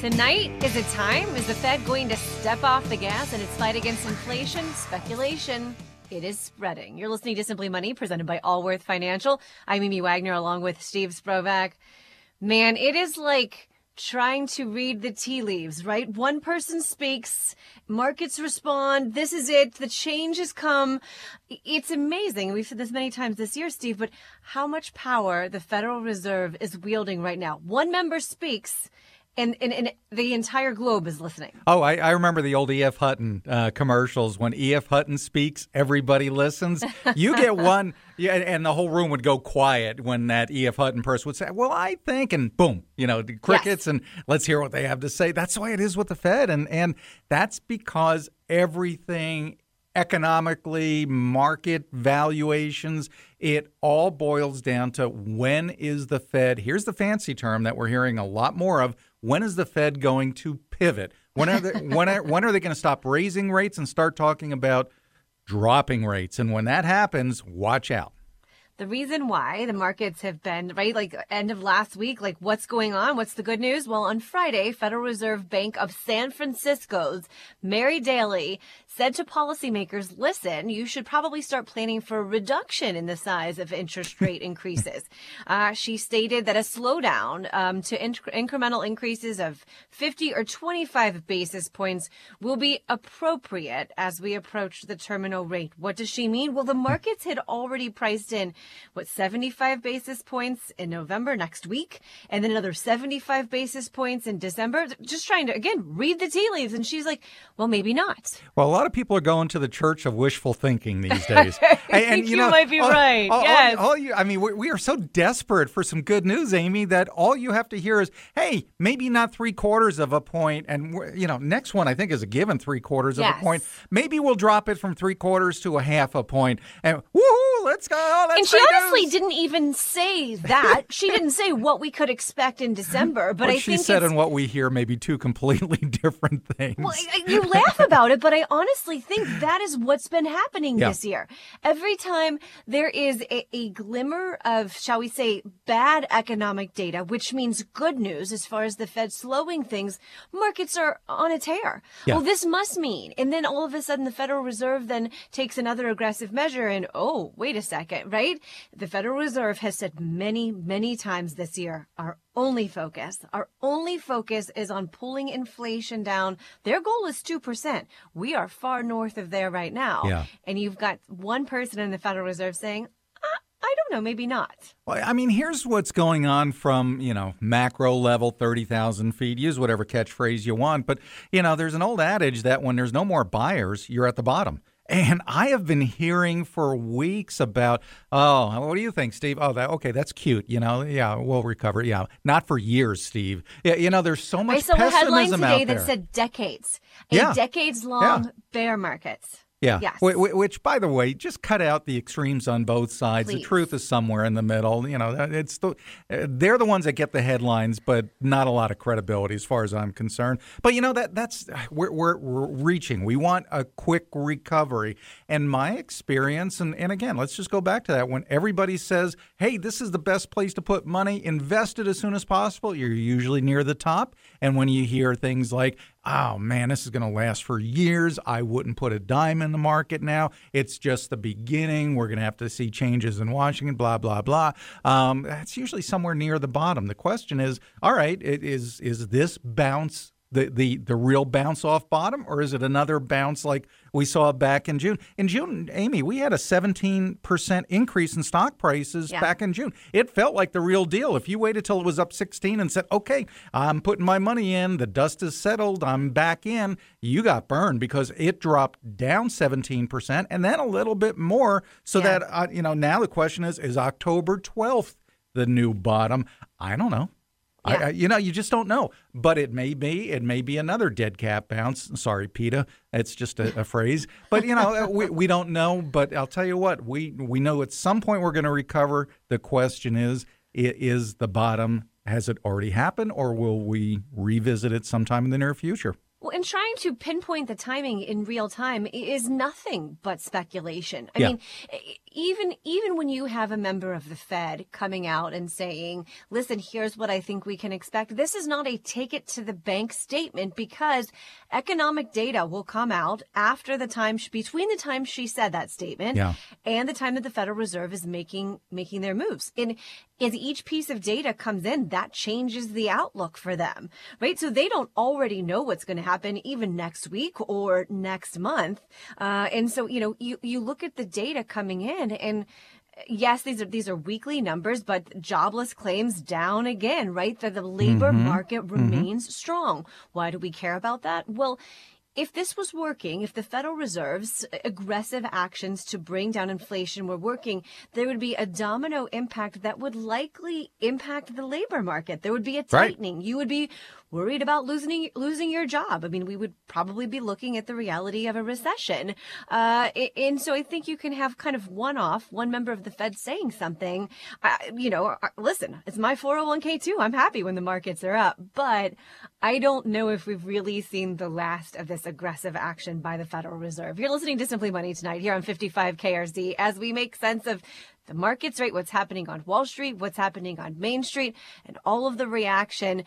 Tonight, is it time? Is the Fed going to step off the gas in its fight against inflation? Speculation. It is spreading. You're listening to Simply Money, presented by Allworth Financial. I'm Amy Wagner, along with Steve Sprovach. Man, it is like trying to read the tea leaves, right? One person speaks, markets respond. This is it. The change has come. It's amazing. We've said this many times this year, Steve, but how much power the Federal Reserve is wielding right now. One member speaks and, and, and the entire globe is listening. Oh, I, I remember the old E.F. Hutton uh, commercials. When E.F. Hutton speaks, everybody listens. You get one, yeah, and the whole room would go quiet when that E.F. Hutton person would say, "Well, I think," and boom, you know, the crickets, yes. and let's hear what they have to say. That's the way it is with the Fed, and and that's because everything economically, market valuations, it all boils down to when is the Fed, here's the fancy term that we're hearing a lot more of, when is the Fed going to pivot? When are they, when are, when are they going to stop raising rates and start talking about dropping rates? And when that happens, watch out the reason why the markets have been right like end of last week like what's going on? What's the good news? Well on friday federal reserve bank of san francisco's mary daly said to policymakers listen you should probably start planning for a reduction in the size of interest rate increases. Uh, she stated that a slowdown um, to inc- incremental increases of 50 or 25 basis points will be appropriate as we approach the terminal rate. What does she mean? Well the markets had already priced in what 75 basis points in November next week, and then another 75 basis points in December. Just trying to again read the tea leaves, and she's like, "Well, maybe not." Well, a lot of people are going to the church of wishful thinking these days, and, and you, know, might be all, right. All, yes, all, all you, I mean, we, we are so desperate for some good news, Amy, that all you have to hear is, "Hey, maybe not three quarters of a point," and you know, next one I think is a given three quarters yes. of a point. Maybe we'll drop it from three quarters to a half a point, and woohoo, let's go. Let's and she honestly didn't even say that. she didn't say what we could expect in December. But what I she think said and what we hear may be two completely different things. Well, you laugh about it, but I honestly think that is what's been happening yeah. this year. Every time there is a, a glimmer of, shall we say, bad economic data, which means good news as far as the Fed slowing things, markets are on a tear. Yeah. Well, this must mean, and then all of a sudden the Federal Reserve then takes another aggressive measure, and oh, wait a second, right? The Federal Reserve has said many, many times this year our only focus, our only focus is on pulling inflation down. Their goal is 2%. We are far north of there right now. Yeah. And you've got one person in the Federal Reserve saying, I don't know, maybe not. Well, I mean, here's what's going on from, you know, macro level, 30,000 feet. Use whatever catchphrase you want. But, you know, there's an old adage that when there's no more buyers, you're at the bottom. And I have been hearing for weeks about, oh, what do you think, Steve? Oh, that okay, that's cute. You know, yeah, we'll recover. Yeah, not for years, Steve. Yeah, you know, there's so much I saw pessimism a headline today that said decades, a yeah. decades long yeah. bear markets. Yeah. Yes. Which, by the way, just cut out the extremes on both sides. Please. The truth is somewhere in the middle. You know, it's the eh, they're the ones that get the headlines, but not a lot of credibility as far as I'm concerned. But you know that that's we're we're, we're reaching. We want a quick recovery, and my experience, and and again, let's just go back to that. When everybody says, "Hey, this is the best place to put money. Invest it as soon as possible," you're usually near the top. And when you hear things like, oh man, this is going to last for years. I wouldn't put a dime in the market now. It's just the beginning. We're going to have to see changes in Washington, blah, blah, blah. Um, that's usually somewhere near the bottom. The question is, all right, is, is this bounce the, the, the real bounce off bottom, or is it another bounce like we saw back in June? In June, Amy, we had a 17% increase in stock prices yeah. back in June. It felt like the real deal. If you waited till it was up 16 and said, okay, I'm putting my money in, the dust is settled, I'm back in, you got burned because it dropped down 17% and then a little bit more. So yeah. that, uh, you know, now the question is, is October 12th the new bottom? I don't know. Yeah. I, I, you know, you just don't know. But it may be, it may be another dead cat bounce. Sorry, PETA. It's just a, a phrase. But you know, we, we don't know. But I'll tell you what, we we know at some point we're going to recover. The question is, is the bottom? Has it already happened, or will we revisit it sometime in the near future? Well, and trying to pinpoint the timing in real time is nothing but speculation. I yeah. mean, even even when you have a member of the Fed coming out and saying, "Listen, here's what I think we can expect." This is not a take it to the bank statement because economic data will come out after the time between the time she said that statement yeah. and the time that the Federal Reserve is making making their moves. And as each piece of data comes in, that changes the outlook for them, right? So they don't already know what's going to happen even next week or next month. Uh, and so, you know, you, you look at the data coming in and yes, these are these are weekly numbers, but jobless claims down again, right? That the labor mm-hmm. market mm-hmm. remains mm-hmm. strong. Why do we care about that? Well, if this was working, if the Federal Reserve's aggressive actions to bring down inflation were working, there would be a domino impact that would likely impact the labor market. There would be a tightening. Right. You would be worried about losing losing your job. I mean, we would probably be looking at the reality of a recession. Uh, and so I think you can have kind of one off, one member of the Fed saying something. Uh, you know, listen, it's my 401k too. I'm happy when the markets are up, but I don't know if we've really seen the last of this aggressive action by the Federal Reserve. You're listening to Simply Money tonight here on 55 KRC as we make sense of the markets, right? What's happening on Wall Street, what's happening on Main Street, and all of the reaction.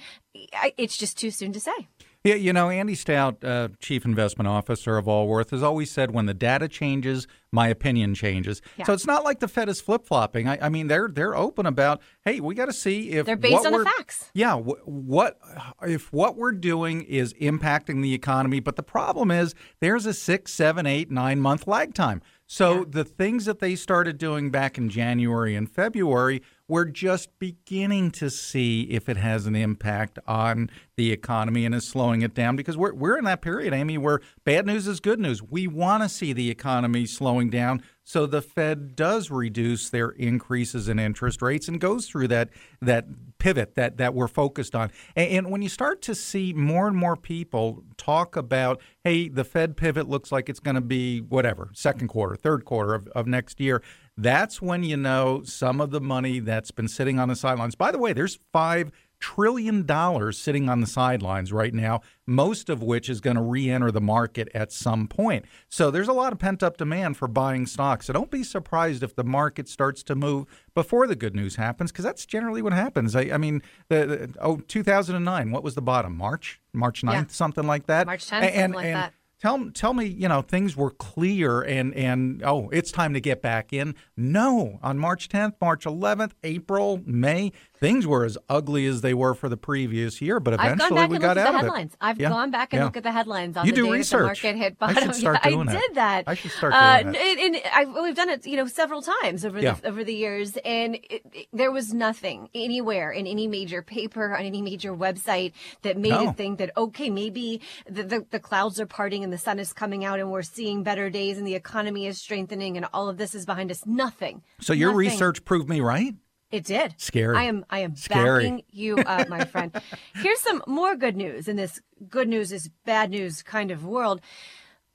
It's just too soon to say. Yeah, you know, Andy Stout, uh, Chief Investment Officer of Allworth, has always said when the data changes, my opinion changes. Yeah. So it's not like the Fed is flip flopping. I, I, mean, they're they're open about, hey, we got to see if they're based on the facts. Yeah, what if what we're doing is impacting the economy? But the problem is there's a six, seven, eight, nine month lag time. So yeah. the things that they started doing back in January and February, we're just beginning to see if it has an impact on the economy and is slowing it down because we're we're in that period, Amy, where bad news is good news. We want to see the economy slowing down so the Fed does reduce their increases in interest rates and goes through that that pivot that that we're focused on. And, and, when you start to see more and more people talk about, hey, the Fed pivot looks like it's going to be whatever, second quarter, third quarter of, of next year, that's when you know some of the money that's been sitting on the sidelines. By the way, there's five trillion dollars sitting on the sidelines right now, most of which is going to re-enter the market at some point. So there's a lot of pent-up demand for buying stocks. So don't be surprised if the market starts to move before the good news happens, because that's generally what happens. I, I mean, the, the, oh, 2009, what was the bottom? March, March 9th, yeah. something like that. March 10th, and, something like and, that tell tell me, you know, things were clear and and oh, it's time to get back in. No, on March 10th, March 11th, April, May, things were as ugly as they were for the previous year, but eventually we got out of headlines. it. I've yeah. gone back and yeah. looked at the headlines on you the do day research. the market hit bottom. I should start yeah, doing I that. did that. I should start uh, doing uh, that. And, and I, we've done it, you know, several times over the over the years, and it, it, there was nothing anywhere in any major paper on any major website that made no. it think that okay, maybe the, the the clouds are parting and the sun is coming out and we're seeing better days and the economy is strengthening and all of this is behind us. Nothing. So your Nothing. research proved me right. It did. Scary. I am I am Scary. backing you up, my friend. Here's some more good news in this good news is bad news kind of world.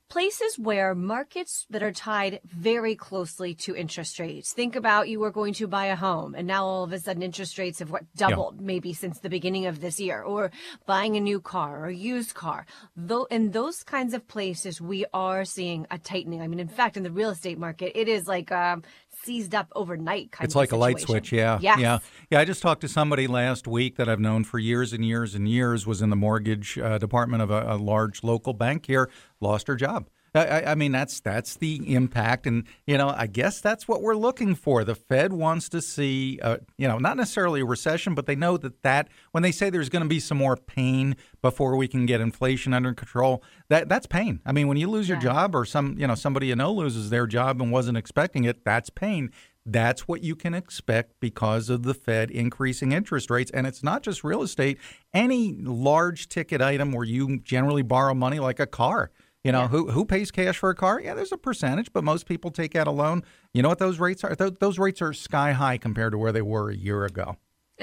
Places where markets that are tied very closely to interest rates. Think about you were going to buy a home and now all of a sudden interest rates have what doubled yeah. maybe since the beginning of this year or buying a new car or a used car. Though in those kinds of places we are seeing a tightening. I mean in fact in the real estate market it is like um, seized up overnight kind of it's like a, a light switch yeah yes. yeah. Yeah i just talked to somebody last week that i've known for years and years and years was in the mortgage uh, department of a, a large local bank here lost her job I, I, mean, that's that's the impact, and you know, I guess that's what we're looking for. The Fed wants to see, uh, you know, not necessarily a recession, but they know that that when they say there's going to be some more pain before we can get inflation under control, that that's pain. I mean, when you lose your job or some, you know, somebody you know loses their job and wasn't expecting it, that's pain. That's what you can expect because of the Fed increasing interest rates. And it's not just real estate, any large ticket item where you generally borrow money, like a car. You know, yeah. who who pays cash for a car? Yeah, there's a percentage, but most people take out a loan. You know what those rates are? Those, those rates are sky high compared to where they were a year ago.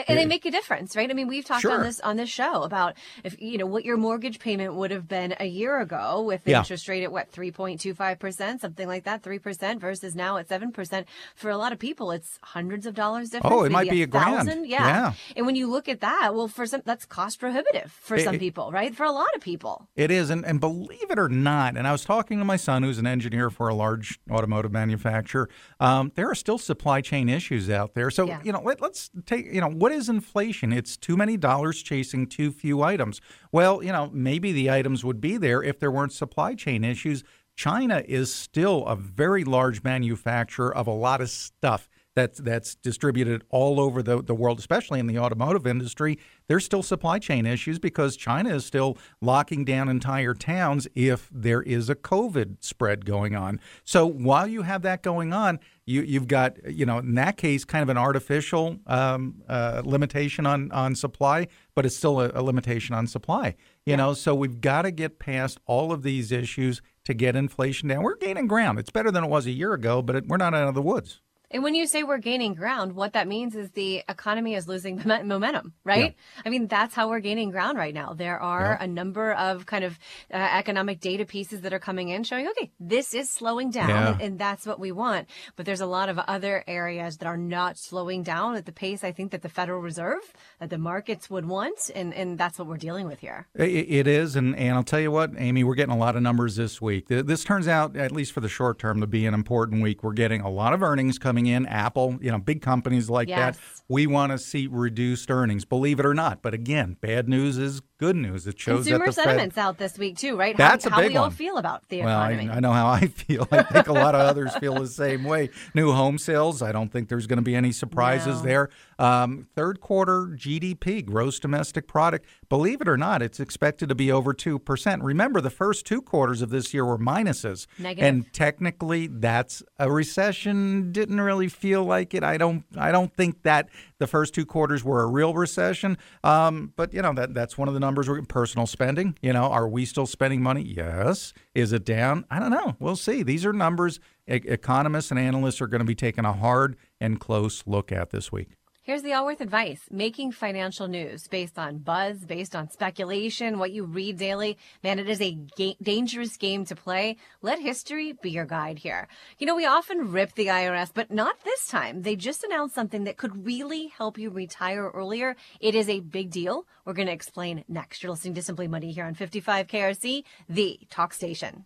And they make a difference, right? I mean, we've talked Sure. on this on this show about if you know what your mortgage payment would have been a year ago with the Yeah. interest rate at what 3.25%, something like that, 3% versus now at 7%. For a lot of people, it's hundreds of dollars difference. Oh, it might be a grand. thousand. Yeah. Yeah. And when you look at that, well, for some that's cost prohibitive for It- some people, right? For a lot of people. It is, and, and believe it or not, and I was talking to my son, who's an engineer for a large automotive manufacturer. Um, there are still supply chain issues out there. So Yeah. you know, let, let's take you know what is inflation? It's too many dollars chasing too few items. Well, you know, maybe the items would be there if there weren't supply chain issues. China is still a very large manufacturer of a lot of stuff that's that's distributed all over the, the world, especially in the automotive industry. There's still supply chain issues because China is still locking down entire towns if there is a COVID spread going on. So while you have that going on, you you've got you know in that case kind of an artificial um, uh, limitation on on supply, but it's still a, a limitation on supply. You know, so we've got to get past all of these issues to get inflation down. We're gaining ground. It's better than it was a year ago, but it, we're not out of the woods. And when you say we're gaining ground, what that means is the economy is losing momentum, right? I mean, that's how we're gaining ground right now. There are a number of kind of uh, economic data pieces that are coming in showing, okay, this is slowing down, Yeah. and, that's what we want. But there's a lot of other areas that are not slowing down at the pace I think that the Federal Reserve, that the markets would want, and, and that's what we're dealing with here. I- It is, and, and I'll tell you what, Amy, we're getting a lot of numbers this week. This turns out, at least for the short term, to be an important week. We're getting a lot of earnings coming in. Apple, you know, big companies like Yes. that. We want to see reduced earnings, believe it or not. But again, bad news is good news. It shows Consumer the Fed- sentiments out this week too, right? That's how, a how big we all feel about the Well, I. I know how I feel. I think a lot of others feel the same way. New home sales, I don't think there's going to be any surprises No. there. Um, third quarter GDP, gross domestic product, believe it or not, it's expected to be over 2%. Remember, the first two quarters of this year were minuses. Negative. And technically, that's a recession. Didn't really feel like it. I don't, I don't think that the first two quarters were a real recession. Um, but, you know, that that's one of the numbers. We're personal spending. You know, are we still spending money? Yes. Is it down? I don't know. We'll see. These are numbers e- economists and analysts are going to be taking a hard and close look at this week. Here's the Allworth advice making financial news based on buzz, based on speculation, what you read daily. Man, it is a ga- dangerous game to play. Let history be your guide here. You know, we often rip the IRS, but not this time. They just announced something that could really help you retire earlier. It is a big deal. We're going to explain next. You're listening to Simply Money here on 55 KRC, the talk station.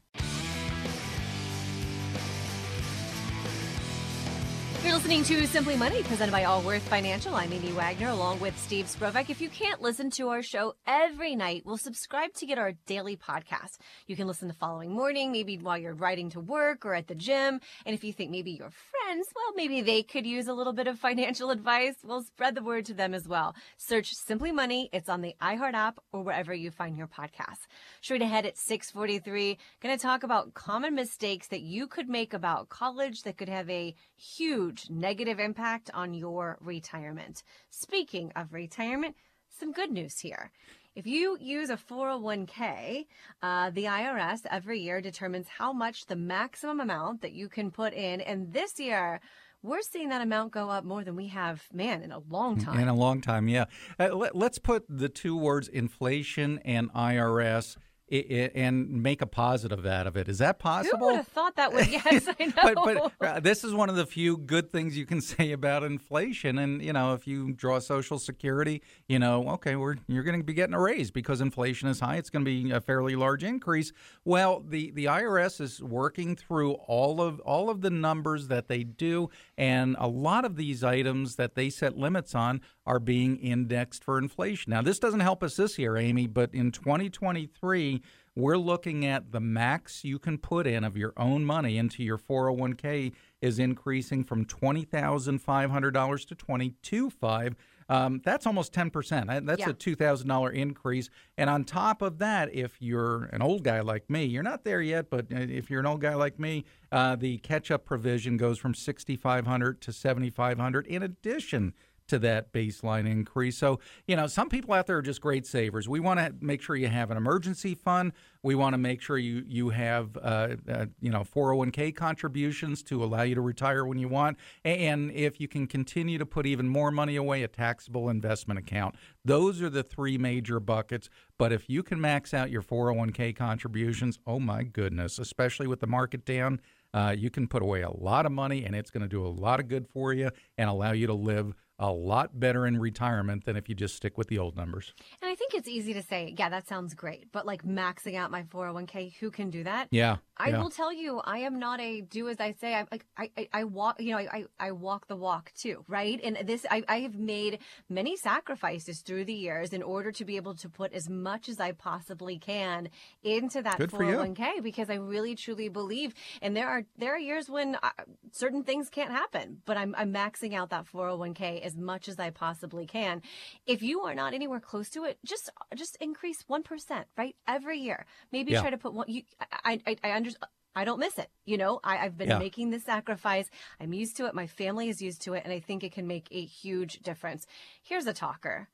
Listening to Simply Money, presented by Allworth Financial. I'm Amy Wagner, along with Steve Sprovach. If you can't listen to our show every night, we'll subscribe to get our daily podcast. You can listen the following morning, maybe while you're riding to work or at the gym. And if you think maybe your friends, well, maybe they could use a little bit of financial advice, we'll spread the word to them as well. Search Simply Money. It's on the iHeart app or wherever you find your podcasts. Straight ahead at 643, going to talk about common mistakes that you could make about college that could have a huge negative impact on your retirement. Speaking of retirement, some good news here. If you use a 401k, uh, the IRS every year determines how much the maximum amount that you can put in. And this year, we're seeing that amount go up more than we have, man, in a long time. In a long time, yeah. Uh, let, let's put the two words inflation and IRS i- i- and make a positive out of it. Is that possible? Who would have thought that would? Yes, I know. but but uh, this is one of the few good things you can say about inflation. And you know, if you draw Social Security, you know, okay, we're you're going to be getting a raise because inflation is high. It's going to be a fairly large increase. Well, the the IRS is working through all of all of the numbers that they do, and a lot of these items that they set limits on are being indexed for inflation. Now, this doesn't help us this year, Amy, but in 2023 we're looking at the max you can put in of your own money into your 401k is increasing from $20,500 to $22,500. Um, that's almost 10%. Uh, That's Yeah. a $2,000 increase. And on top of that, if you're an old guy like me, you're not there yet, but uh, if you're an old guy like me, uh, the catch up provision goes from 6500 to 7500 in addition to that baseline increase. So, you know, some people out there are just great savers. We want to make sure you have an emergency fund. We want to make sure you you have uh, uh, you know 401k contributions to allow you to retire when you want, and if you can continue to put even more money away, a taxable investment account. Those are the three major buckets. But if you can max out your 401k contributions, oh my goodness, especially with the market down, uh, you can put away a lot of money, and it's going to do a lot of good for you and allow you to live a lot better in retirement than if you just stick with the old numbers. And I think it's easy to say, yeah, that sounds great. But like maxing out my 401k, who can do that? Yeah. I yeah. will tell you, I am not a do as I say. I like I, I, I walk, you know, I, I walk the walk too, right? And this, I, I have made many sacrifices through the years in order to be able to put as much as I possibly can into that Good 401k because I really truly believe. And there are there are years when uh, certain things can't happen, but I'm I'm maxing out that 401k as much as I possibly can. If you are not anywhere close to it, just just increase one percent, right, every year. Maybe Yeah. try to put one. You, I I, I understand. I don't miss it. You know, I, I've been Yeah. making the sacrifice. I'm used to it. My family is used to it. And I think it can make a huge difference. Here's a talker.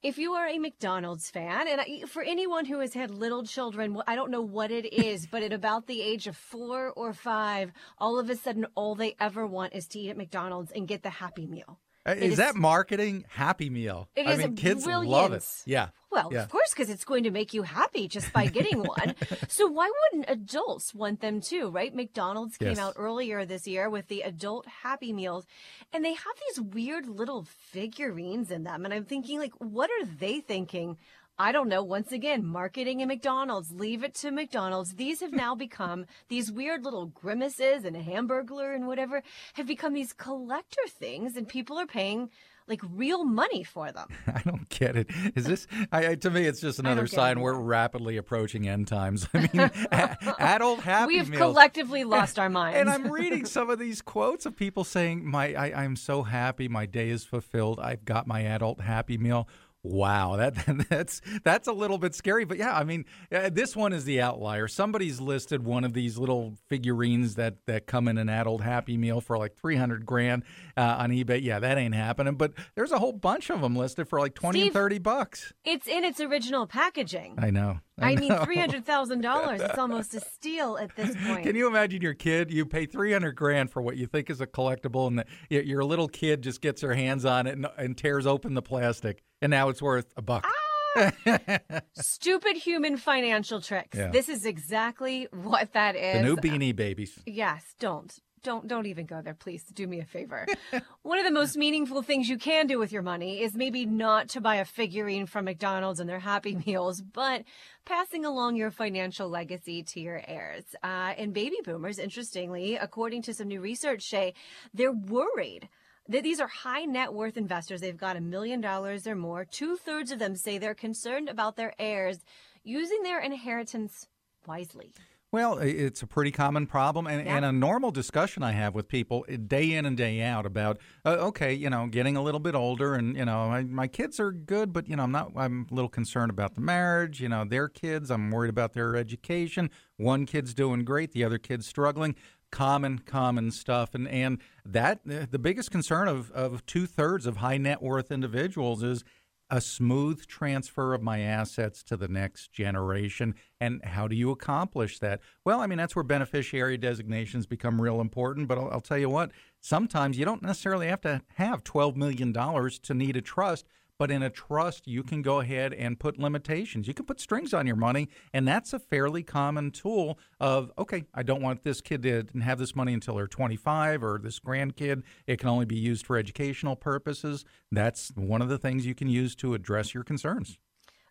If you are a McDonald's fan, and I, for anyone who has had little children, well, I don't know what it is, but at about the age of four or five, all of a sudden, all they ever want is to eat at McDonald's and get the Happy Meal. Uh, is, is- that marketing? Happy Meal. It I is mean, kids love it. Yeah. Well, Yeah. of course, because it's going to make you happy just by getting one. so why wouldn't adults want them too, right? McDonald's came out earlier this year with the adult Happy Meals, and they have these weird little figurines in them. And I'm thinking, like, what are they thinking? I don't know. Once again, marketing and McDonald's, leave it to McDonald's. These have now become these weird little grimaces and a hamburglar and whatever have become these collector things, and people are paying like real money for them. I don't get it. Is this I, to me? It's just another don't it sign we're rapidly approaching end times. I mean, a- adult happy We have meals. collectively lost our minds. and I'm reading some of these quotes of people saying, "My, I, I'm so happy. My day is fulfilled. I've got my adult happy meal." Wow, that that's that's a little bit scary, but yeah, I mean, this one is the outlier. Somebody's listed one of these little figurines that that come in an adult Happy Meal for like three hundred grand uh, on eBay. Yeah, that ain't happening. But there's a whole bunch of them listed for like twenty and thirty bucks. it's in its original packaging. I know. I mean, know. three hundred thousand dollars. It's almost a steal at this point. Can you imagine your kid? You pay three hundred grand for what you think is a collectible, and the, your little kid just gets her hands on it and, and tears open the plastic, and now it's worth a buck. Ah! Stupid human financial tricks. Yeah. This is exactly what that is. the new Beanie Babies. Yes, don't. Don't don't even go there, please. Do me a favor. One of the most meaningful things you can do with your money is maybe not to buy a figurine from McDonald's and their Happy Meals, but passing along your financial legacy to your heirs. Uh, and baby boomers, interestingly, according to some new research, Shay, they're worried that these are high net worth investors. They've got a million dollars or more. Two thirds of them say they're concerned about their heirs using their inheritance wisely. Well, it's a pretty common problem, and, Yeah. and a normal discussion I have with people eh, day in and day out about, uh, okay, you know, getting a little bit older, and you know, my, my kids are good, but you know, I'm not. I'm a little concerned about the marriage. You know, their kids. I'm worried about their education. One kid's doing great, the other kid's struggling. Common, common stuff, and and that eh, the biggest concern of of two thirds of high net worth individuals is a smooth transfer of my assets to the next generation. And how do you accomplish that? Well, I mean, that's where beneficiary designations become real important. But I'll, I'll tell you what, sometimes you don't necessarily have to have $12 million to need a trust. But in a trust, you can go ahead and put limitations. You can put strings on your money, and that's a fairly common tool of okay, I don't want this kid to have this money until they're 25, or this grandkid. It can only be used for educational purposes. That's one of the things you can use to address your concerns.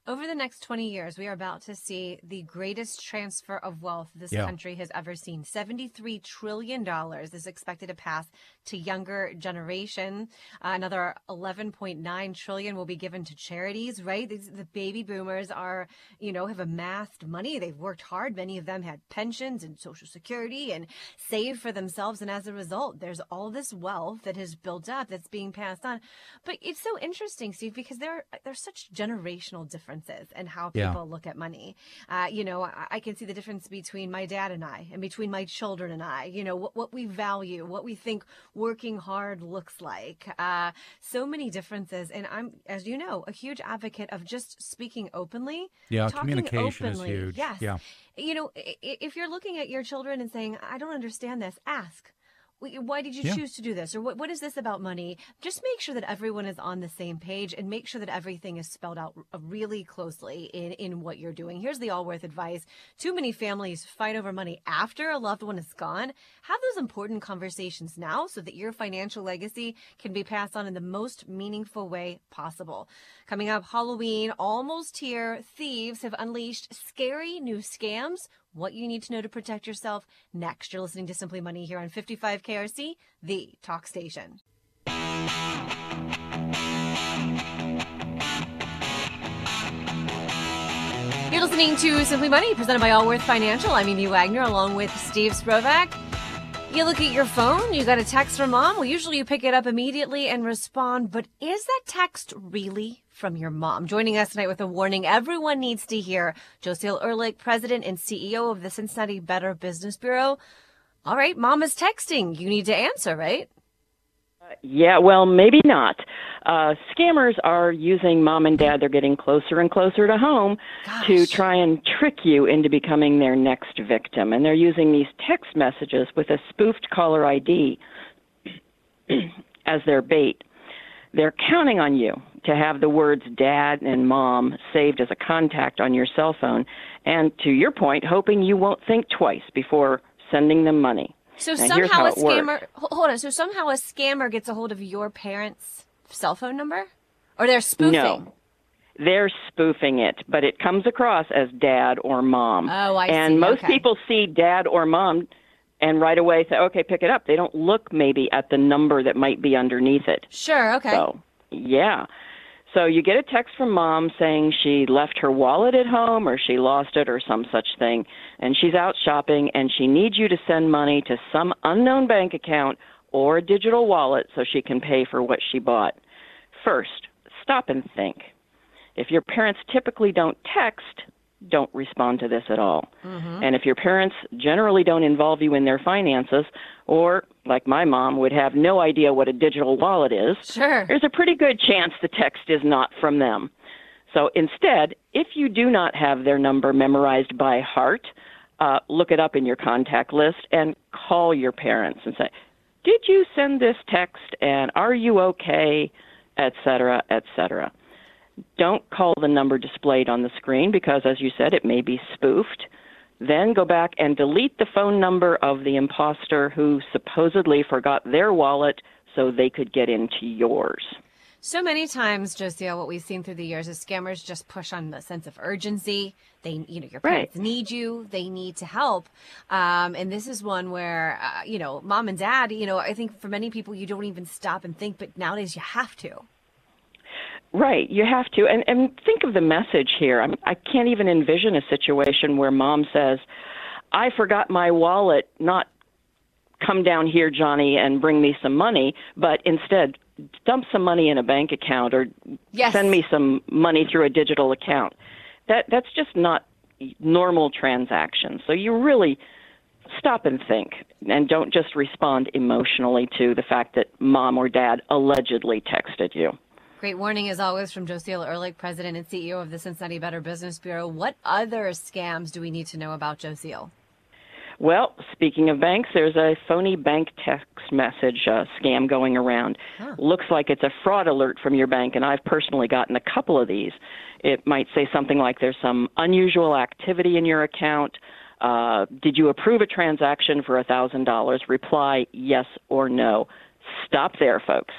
Over the next 20 years, we are about to see the greatest transfer of wealth this Yeah. country has ever seen. $73 trillion is expected to pass to younger generation. Uh, another 11.9 trillion will be given to charities, right? These, the baby boomers are, you know, have amassed money. They've worked hard. Many of them had pensions and social security and saved for themselves. And as a result, there's all this wealth that has built up that's being passed on. But it's so interesting, Steve, because there, there's such generational differences differences in how Yeah. people look at money. Uh, you know, I, I can see the difference between my dad and I, and between my children and I. You know, what, what we value, what we think working hard looks like. Uh, so many differences, and I'm, as you know, a huge advocate of just speaking openly. Yeah, talking communication is openly. huge. Yes. Yeah. You know, if you're looking at your children and saying, "I don't understand this," ask. "Wh- Why did you Yeah. choose to do this? Or what, what is this about money? Just make sure that everyone is on the same page and make sure that everything is spelled out really closely in, in what you're doing. Here's the Allworth advice. Too many families fight over money after a loved one is gone. Have those important conversations now so that your financial legacy can be passed on in the most meaningful way possible. Coming up, Halloween almost here. Thieves have unleashed scary new scams. What you need to know to protect yourself next. You're listening to Simply Money here on 55 KRC, the talk station. You're listening to Simply Money, presented by Allworth Financial. I'm Amy Wagner, along with Steve Sprovach. You look at your phone, you got a text from mom. Well, usually you pick it up immediately and respond, but is that text really from your mom? Joining us tonight with a warning everyone needs to hear Josiel Ehrlich, President and CEO of the Cincinnati Better Business Bureau. All right, mom is texting. You need to answer, right? Yeah, well, maybe not. Uh, scammers are using mom and dad. They're getting closer and closer to home to try and trick you into becoming their next victim. And they're using these text messages with a spoofed caller ID as their bait. They're counting on you to have the words dad and mom saved as a contact on your cell phone. And to your point, hoping you won't think twice before sending them money. So Now, somehow how a works. scammer, ho- hold on. So somehow a scammer gets a hold of your parents' cell phone number, or they're spoofing. No. They're spoofing it, but it comes across as dad or mom. Oh, I and see. most Okay. people see dad or mom and right away say, okay, pick it up. They don't look maybe at the number that might be underneath it. Sure. Okay. So, yeah. So you get a text from mom saying she left her wallet at home or she lost it or some such thing, and she's out shopping and she needs you to send money to some unknown bank account or a digital wallet so she can pay for what she bought. First, stop and think. If your parents typically don't text, don't respond to this at all. And if your parents generally don't involve you in their finances, or like my mom would have no idea what a digital wallet is, Sure. there's a pretty good chance the text is not from them. So instead, if you do not have their number memorized by heart, uh, look it up in your contact list and call your parents and say, "Did you send this text? And are you okay?" Et cetera, et cetera. Don't call the number displayed on the screen because, as you said, it may be spoofed. Then go back and delete the phone number of the imposter who supposedly forgot their wallet so they could get into yours. So many times, Josiel, what we've seen through the years is scammers just push on the sense of urgency. They, you know, your parents Right. need you. They need to help. Um, and this is one where, uh, you know, mom and dad, you know, I think for many people, you don't even stop and think, but nowadays you have to. Right, you have to, and and think of the message here. I'm, I can't even envision a situation where mom says, "I forgot my wallet." Not come down here, Johnny, and bring me some money, but instead dump some money in a bank account or Yes. send me some money through a digital account. That that's just not normal transactions. So you really stop and think and don't just respond emotionally to the fact that mom or dad allegedly texted you. Great warning, as always, from Josiel Ehrlich, President and CEO of the Cincinnati Better Business Bureau. What other scams do we need to know about Josiel? Well, speaking of banks, there's a phony bank text message uh, scam going around. Looks like it's a fraud alert from your bank, and I've personally gotten a couple of these. It might say something like there's some unusual activity in your account. Uh, did you approve a transaction for $1,000? Reply yes or no. Stop there, folks.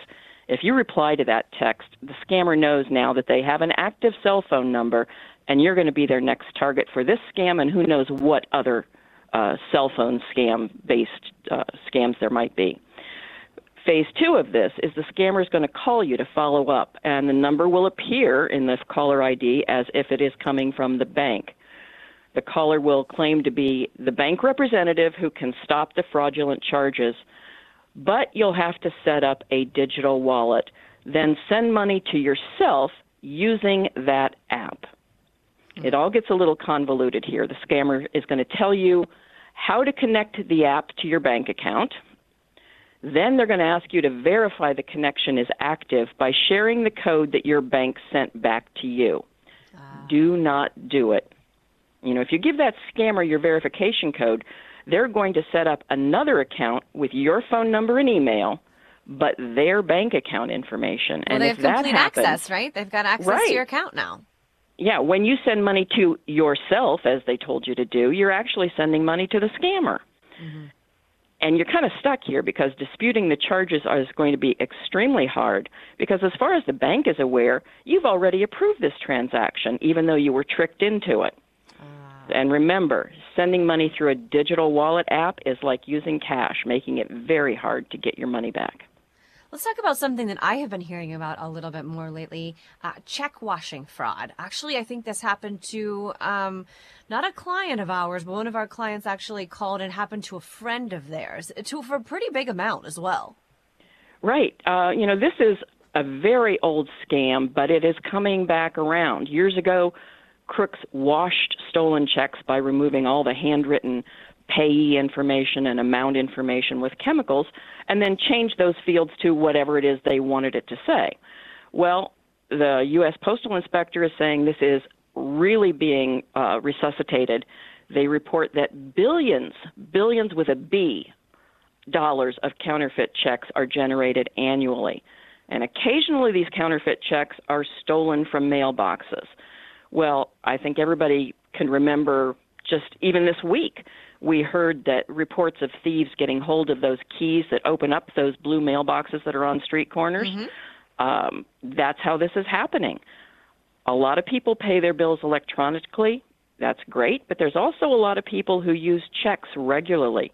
If you reply to that text, the scammer knows now that they have an active cell phone number, and you're going to be their next target for this scam and who knows what other uh, cell phone scam based uh, scams there might be. Phase two of this is the scammer is going to call you to follow up, and the number will appear in the caller ID as if it is coming from the bank. The caller will claim to be the bank representative who can stop the fraudulent charges, but you'll have to set up a digital wallet, then send money to yourself using that app. Hmm. It all gets a little convoluted here. The scammer is going to tell you how to connect the app to your bank account. Then they're going to ask you to verify the connection is active by sharing the code that your bank sent back to you. Ah. Do not do it. You know, if you give that scammer your verification code, they're going to set up another account with your phone number and email, but their bank account information. Well, and they if have that complete happens, access, right? They've got access Right. to your account now. yeah, when you send money to yourself, as they told you to do, you're actually sending money to the scammer. Mm-hmm. And you're kind of stuck here because disputing the charges is going to be extremely hard because, as far as the bank is aware, you've already approved this transaction, even though you were tricked into it. And remember, sending money through a digital wallet app is like using cash, making it very hard to get your money back. Let's talk about something that I have been hearing about a little bit more lately uh, check washing fraud. Actually, I think this happened to um, not a client of ours, but one of our clients actually called and happened to a friend of theirs to, for a pretty big amount as well. Right. Uh, you know, this is a very old scam, but it is coming back around. Years ago, crooks washed stolen checks by removing all the handwritten payee information and amount information with chemicals and then changed those fields to whatever it is they wanted it to say. Well, the U.S. Postal Inspector is saying this is really being uh, resuscitated. They report that billions, billions with a B, dollars of counterfeit checks are generated annually. And occasionally these counterfeit checks are stolen from mailboxes. Well, I think everybody can remember just even this week, we heard that reports of thieves getting hold of those keys that open up those blue mailboxes that are on street corners. Um, that's how this is happening. A lot of people pay their bills electronically. That's great, but there's also a lot of people who use checks regularly.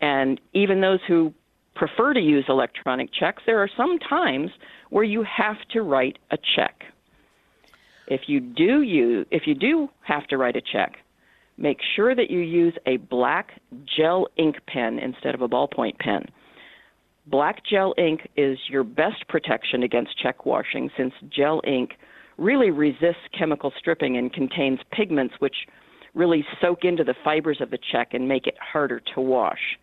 And even those who prefer to use electronic checks, there are some times where you have to write a check. If you do use, if you do have to write a check, make sure that you use a black gel ink pen instead of a ballpoint pen. Black gel ink is your best protection against check washing since gel ink really resists chemical stripping and contains pigments which really soak into the fibers of the check and make it harder to wash.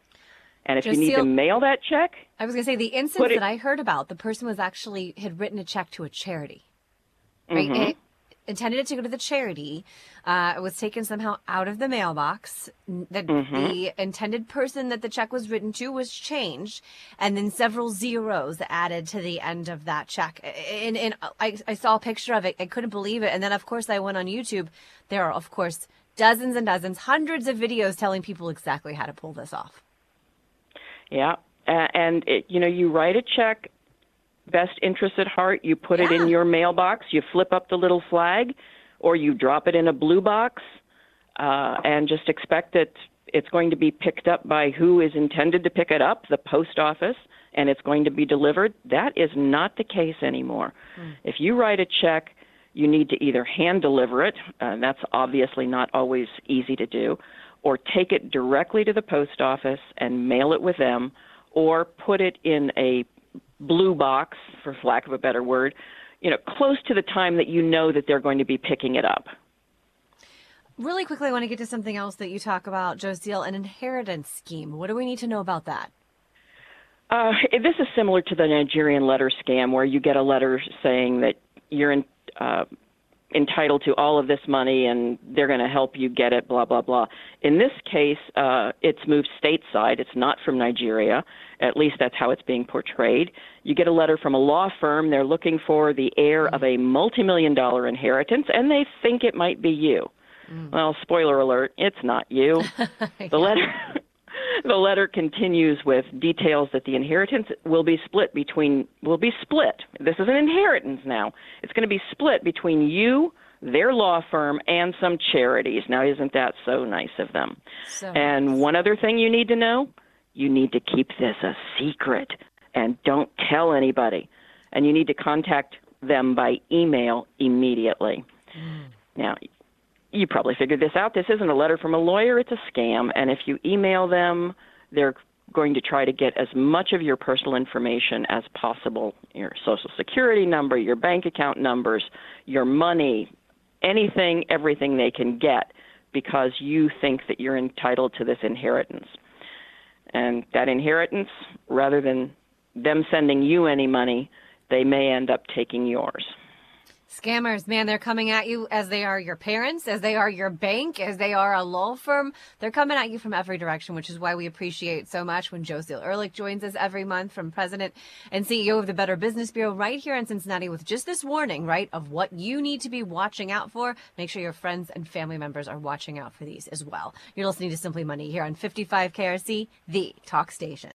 And if you need to mail that check, I was going to say the instance it- that I heard about, the person was actually had written a check to a charity, mm-hmm. right? It intended it to go to the charity. Uh, it was taken somehow out of the mailbox. The, the intended person that the check was written to was changed, and then several zeros added to the end of that check. And, and I, I saw a picture of it. I couldn't believe it. And then, of course, I went on YouTube. There are, of course, dozens and dozens, hundreds of videos telling people exactly how to pull this off. Yeah, uh, and it, you know, you write a check, best interest at heart. You put it in your mailbox. You flip up the little flag, or you drop it in a blue box, uh, and just expect that it's going to be picked up by who is intended to pick it up, the post office, and it's going to be delivered. That is not the case anymore. If you write a check, you need to either hand deliver it, and that's obviously not always easy to do, or take it directly to the post office and mail it with them, or put it in a blue box, for lack of a better word, you know, close to the time that you know that they're going to be picking it up. Really quickly, I want to get to something else that you talk about, Josiel, an inheritance scheme. What do we need to know about that? Uh, this is similar to the Nigerian letter scam, where you get a letter saying that you're in, uh, entitled to all of this money and they're going to help you get it, blah, blah, blah. In this case, uh, it's moved stateside. It's not from Nigeria. At least that's how it's being portrayed. You get a letter from a law firm. They're looking for the heir of a multi-million dollar inheritance, and they think it might be you. Well, spoiler alert, it's not you. The letter the letter continues with details that the inheritance will be split between will be split. This is an inheritance now. It's going to be split between you, their law firm, and some charities. Now, isn't that so nice of them? So And one other thing you need to know, you need to keep this a secret and don't tell anybody. And you need to contact them by email immediately. Hmm. Now, you probably figured this out. This isn't a letter from a lawyer, it's a scam. And if you email them, they're going to try to get as much of your personal information as possible your social security number, your bank account numbers, your money, anything, everything they can get because you think that you're entitled to this inheritance. And that inheritance, rather than them sending you any money, they may end up taking yours. Scammers, man, they're coming at you as they are your parents, as they are your bank, as they are a law firm. They're coming at you from every direction, which is why we appreciate so much when Seal Ehrlich joins us every month from President and CEO of the Better Business Bureau right here in Cincinnati with just this warning, right, of what you need to be watching out for. Make sure your friends and family members are watching out for these as well. You're listening to Simply Money here on 55 KRC, the talk station.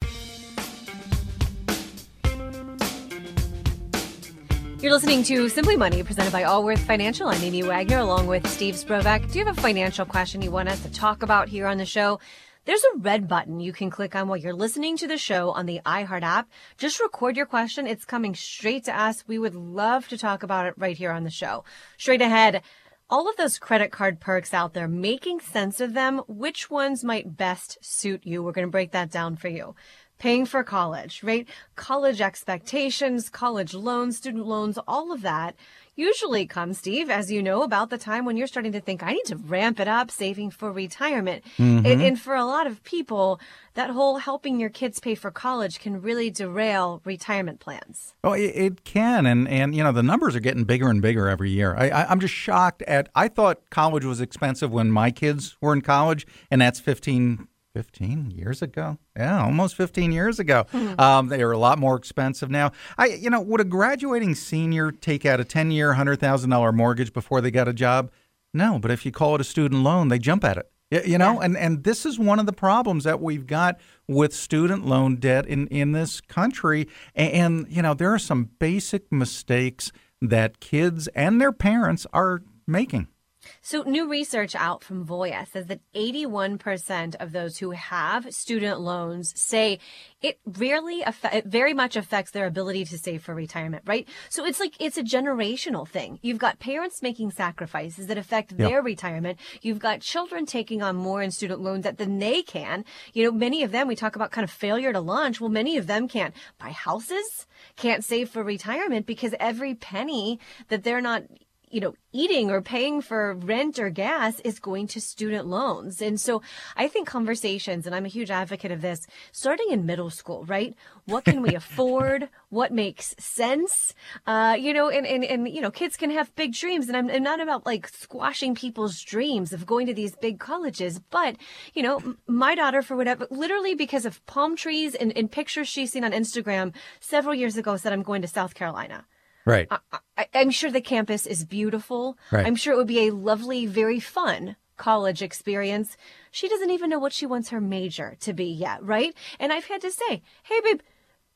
You're listening to Simply Money, presented by Allworth Financial. I'm Amy Wagner, along with Steve Sprovach. Do you have a financial question you want us to talk about here on the show? There's a red button you can click on while you're listening to the show on the iHeart app. Just record your question. It's coming straight to us. We would love to talk about it right here on the show. Straight ahead, all of those credit card perks out there, making sense of them, which ones might best suit you? We're going to break that down for you paying for college, right? College expectations, college loans, student loans, all of that usually comes, Steve, as you know, about the time when you're starting to think, I need to ramp it up saving for retirement. Mm-hmm. And, and, for a lot of people, that whole helping your kids pay for college can really derail retirement plans. Oh, it, it can. And, and, you know, the numbers are getting bigger and bigger every year. I, I, I'm just shocked at, I thought college was expensive when my kids were in college, and that's 15 15 years ago? Yeah almost 15 years ago. Mm-hmm. um, they are a lot more expensive now. I you know would a graduating senior take out a 10 year $100000 mortgage before they got a job? No but if you call it a student loan they jump at it. You know yeah. and and this is one of the problems that we've got with student loan debt in in this country. And, and you know there are some basic mistakes that kids and their parents are making so, new research out from Voya says that 81% of those who have student loans say it rarely, it very much affects their ability to save for retirement, right? So, it's like it's a generational thing. You've got parents making sacrifices that affect yep. their retirement. You've got children taking on more in student loan debt than they can. You know, many of them, we talk about kind of failure to launch. Well, many of them can't buy houses, can't save for retirement because every penny that they're not you know, eating or paying for rent or gas is going to student loans. And so I think conversations, and I'm a huge advocate of this, starting in middle school, right? What can we afford? What makes sense? Uh, you know, and, and, and, you know, kids can have big dreams and I'm, I'm not about like squashing people's dreams of going to these big colleges, but you know, my daughter for whatever, literally because of palm trees and, and pictures she's seen on Instagram several years ago said, I'm going to South Carolina. Right. I, am sure the campus is beautiful. Right. I'm sure it would be a lovely, very fun college experience. She doesn't even know what she wants her major to be yet, right? And I've had to say, "Hey, babe,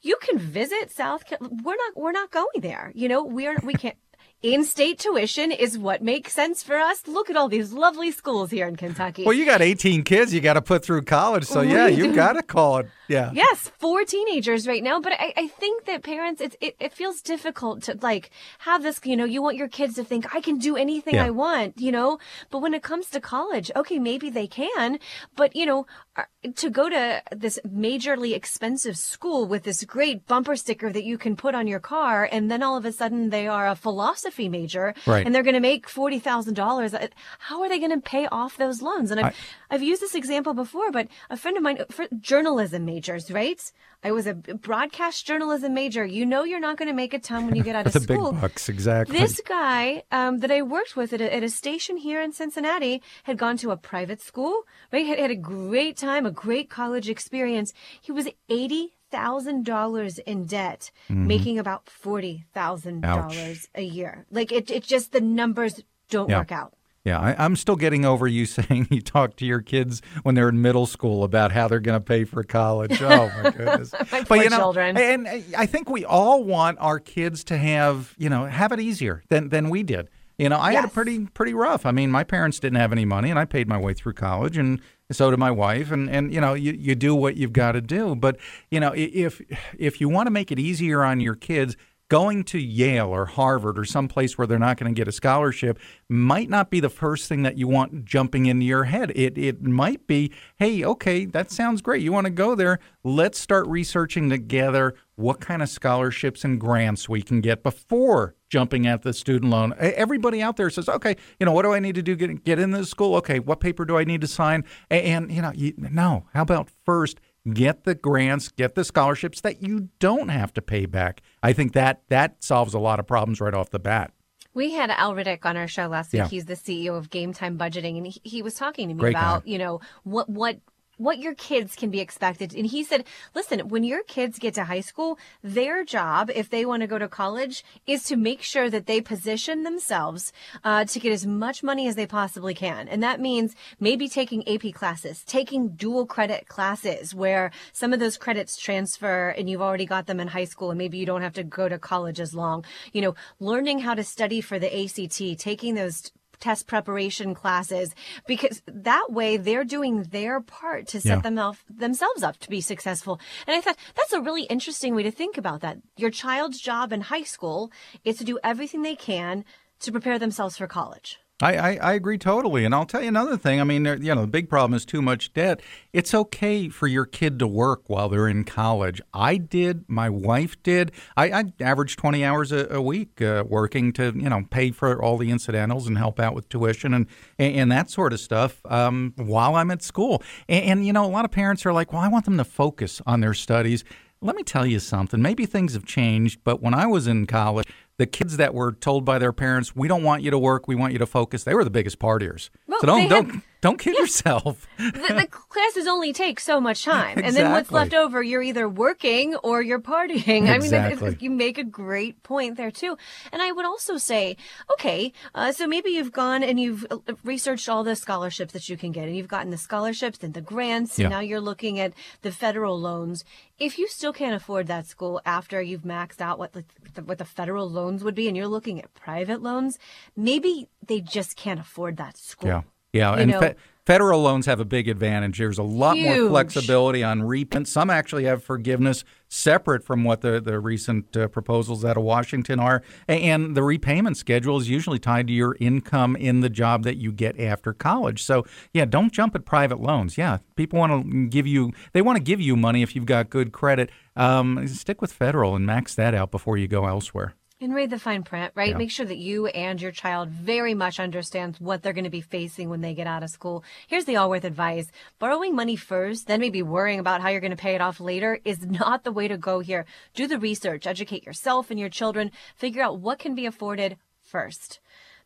you can visit South. We're not. We're not going there. You know, we're we can't." In-state tuition is what makes sense for us. Look at all these lovely schools here in Kentucky. Well, you got 18 kids you got to put through college, so yeah, you got to call it. Yeah. Yes, four teenagers right now, but I, I think that parents, it, it, it feels difficult to like have this. You know, you want your kids to think I can do anything yeah. I want. You know, but when it comes to college, okay, maybe they can, but you know, uh, to go to this majorly expensive school with this great bumper sticker that you can put on your car, and then all of a sudden they are a philosophy major, right. and they're going to make forty thousand dollars. Uh, how are they going to pay off those loans? And I've I, have used this example before, but a friend of mine, for journalism majors, right? I was a broadcast journalism major. You know, you're not going to make a ton when you get out of the school. big bucks, exactly. This guy um, that I worked with at a, at a, station here in Cincinnati had gone to a private school. Right, had, had a great time, great college experience. He was eighty thousand dollars in debt, mm-hmm. making about forty thousand dollars a year. Like it, it just the numbers don't yeah. work out. Yeah, I, am still getting over you saying you talk to your kids when they're in middle school about how they're going to pay for college. Oh my goodness! my but, you know, children. And I think we all want our kids to have you know have it easier than than we did. You know, I yes. had a pretty pretty rough. I mean, my parents didn't have any money, and I paid my way through college, and so did my wife. And and you know, you, you do what you've got to do. But you know, if if you want to make it easier on your kids, going to Yale or Harvard or someplace where they're not going to get a scholarship might not be the first thing that you want jumping into your head. It it might be, hey, okay, that sounds great. You want to go there? Let's start researching together what kind of scholarships and grants we can get before jumping at the student loan. Everybody out there says, okay, you know, what do I need to do get get into school? Okay, what paper do I need to sign? And, and you know, you, no, how about first get the grants, get the scholarships that you don't have to pay back. I think that that solves a lot of problems right off the bat. We had Al Riddick on our show last week. Yeah. He's the CEO of Game Time Budgeting, and he, he was talking to me Great about guy. you know what what what your kids can be expected. And he said, listen, when your kids get to high school, their job, if they want to go to college, is to make sure that they position themselves uh, to get as much money as they possibly can. And that means maybe taking AP classes, taking dual credit classes where some of those credits transfer and you've already got them in high school and maybe you don't have to go to college as long. You know, learning how to study for the ACT, taking those test preparation classes because that way they're doing their part to set Yeah. them themselves up to be successful. And I thought that's a really interesting way to think about that. Your child's job in high school is to do everything they can to prepare themselves for college. I, I, I agree totally. And I'll tell you another thing. I mean, you know, the big problem is too much debt. It's okay for your kid to work while they're in college. I did. My wife did. I, I averaged 20 hours a, a week uh, working to, you know, pay for all the incidentals and help out with tuition and, and, and that sort of stuff um, while I'm at school. And, and, you know, a lot of parents are like, well, I want them to focus on their studies. Let me tell you something. Maybe things have changed, but when I was in college, the kids that were told by their parents, "We don't want you to work. We want you to focus," they were the biggest partiers. Well, so don't don't had- don't kid yourself. the, the classes only take so much time, and then what's left over, you're either working or you're partying. I mean, you make a great point there too. And I would also say, okay, uh, so maybe you've gone and you've uh, researched all the scholarships that you can get, and you've gotten the scholarships and the grants, Yeah. and now you're looking at the federal loans. If you still can't afford that school after you've maxed out what the, what the federal loans would be, and you're looking at private loans, maybe they just can't afford that school. Yeah, yeah, and know- fe- federal loans have a big advantage. There's a lot more flexibility on repayment. Some actually have forgiveness separate from what the the recent uh, proposals out of Washington are, and the repayment schedule is usually tied to your income in the job that you get after college. So yeah, don't jump at private loans. Yeah, people want to give you they want to give you money if you've got good credit. Um, stick with federal and max that out before you go elsewhere. And read the fine print, right? Yeah. Make sure that you and your child very much understands what they're going to be facing when they get out of school. Here's the Allworth advice. Borrowing money first, then maybe worrying about how you're going to pay it off later is not the way to go here. Do the research, educate yourself and your children, figure out what can be afforded first.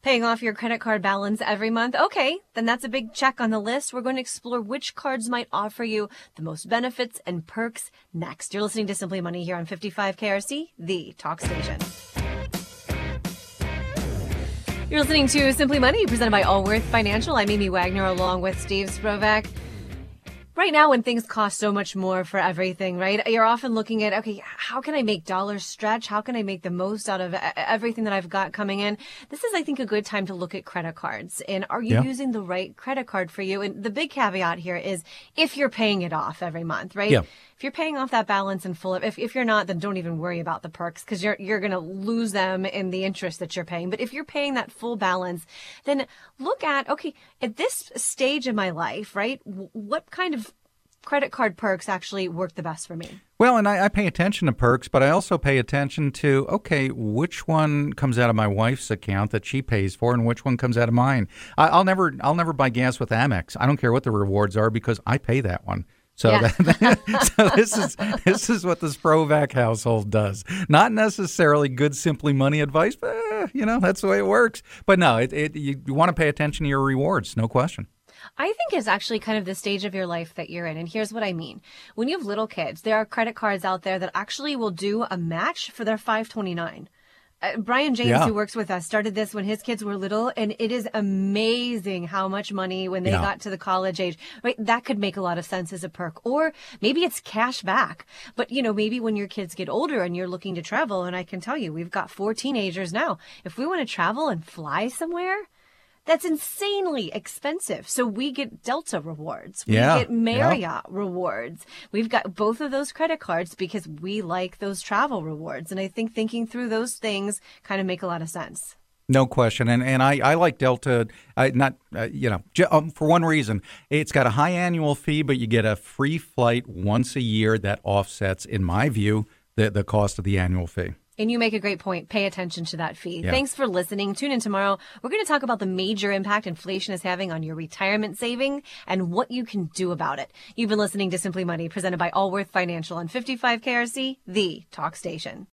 Paying off your credit card balance every month? Okay, then that's a big check on the list. We're going to explore which cards might offer you the most benefits and perks next. You're listening to Simply Money here on 55 KRC, the talk station. You're listening to Simply Money, presented by Allworth Financial. I'm Amy Wagner, along with Steve Sprovach. Right now, when things cost so much more for everything, right? You're often looking at, okay, how can I make dollars stretch? How can I make the most out of everything that I've got coming in? This is, I think, a good time to look at credit cards. And are you Yeah. using the right credit card for you? And the big caveat here is if you're paying it off every month, right? Yeah. If you're paying off that balance in full, if, if you're not, then don't even worry about the perks because you're, you're going to lose them in the interest that you're paying. But if you're paying that full balance, then look at, okay, at this stage in my life, right? What kind of credit card perks actually work the best for me? Well, and I, I pay attention to perks, but I also pay attention to okay, which one comes out of my wife's account that she pays for, and which one comes out of mine. I, I'll never, I'll never buy gas with Amex. I don't care what the rewards are because I pay that one. So, Yeah. that, so this is this is what the Sprovach household does. Not necessarily good, simply money advice, but eh, you know that's the way it works. But no, it, it you, you want to pay attention to your rewards, no question. I think it's actually kind of the stage of your life that you're in. And here's what I mean. When you have little kids, there are credit cards out there that actually will do a match for their 529. Uh, Brian James, Yeah. who works with us, started this when his kids were little, and it is amazing how much money when they Yeah. got to the college age, right? That could make a lot of sense as a perk. Or maybe it's cash back. But, you know, maybe when your kids get older and you're looking to travel, and I can tell you, we've got four teenagers now. If we want to travel and fly somewhere, That's insanely expensive. So we get Delta rewards. We Yeah, get Marriott rewards. We've got both of those credit cards because we like those travel rewards. And I think thinking through those things kind of make a lot of sense. No question, and and I, I like Delta. I not uh, you know j- um, for one reason, it's got a high annual fee, but you get a free flight once a year that offsets, in my view, the the cost of the annual fee. And you make a great point. Pay attention to that fee. Yeah. Thanks for listening. Tune in tomorrow. We're going to talk about the major impact inflation is having on your retirement saving and what you can do about it. You've been listening to Simply Money, presented by Allworth Financial on 55 KRC, the talk station.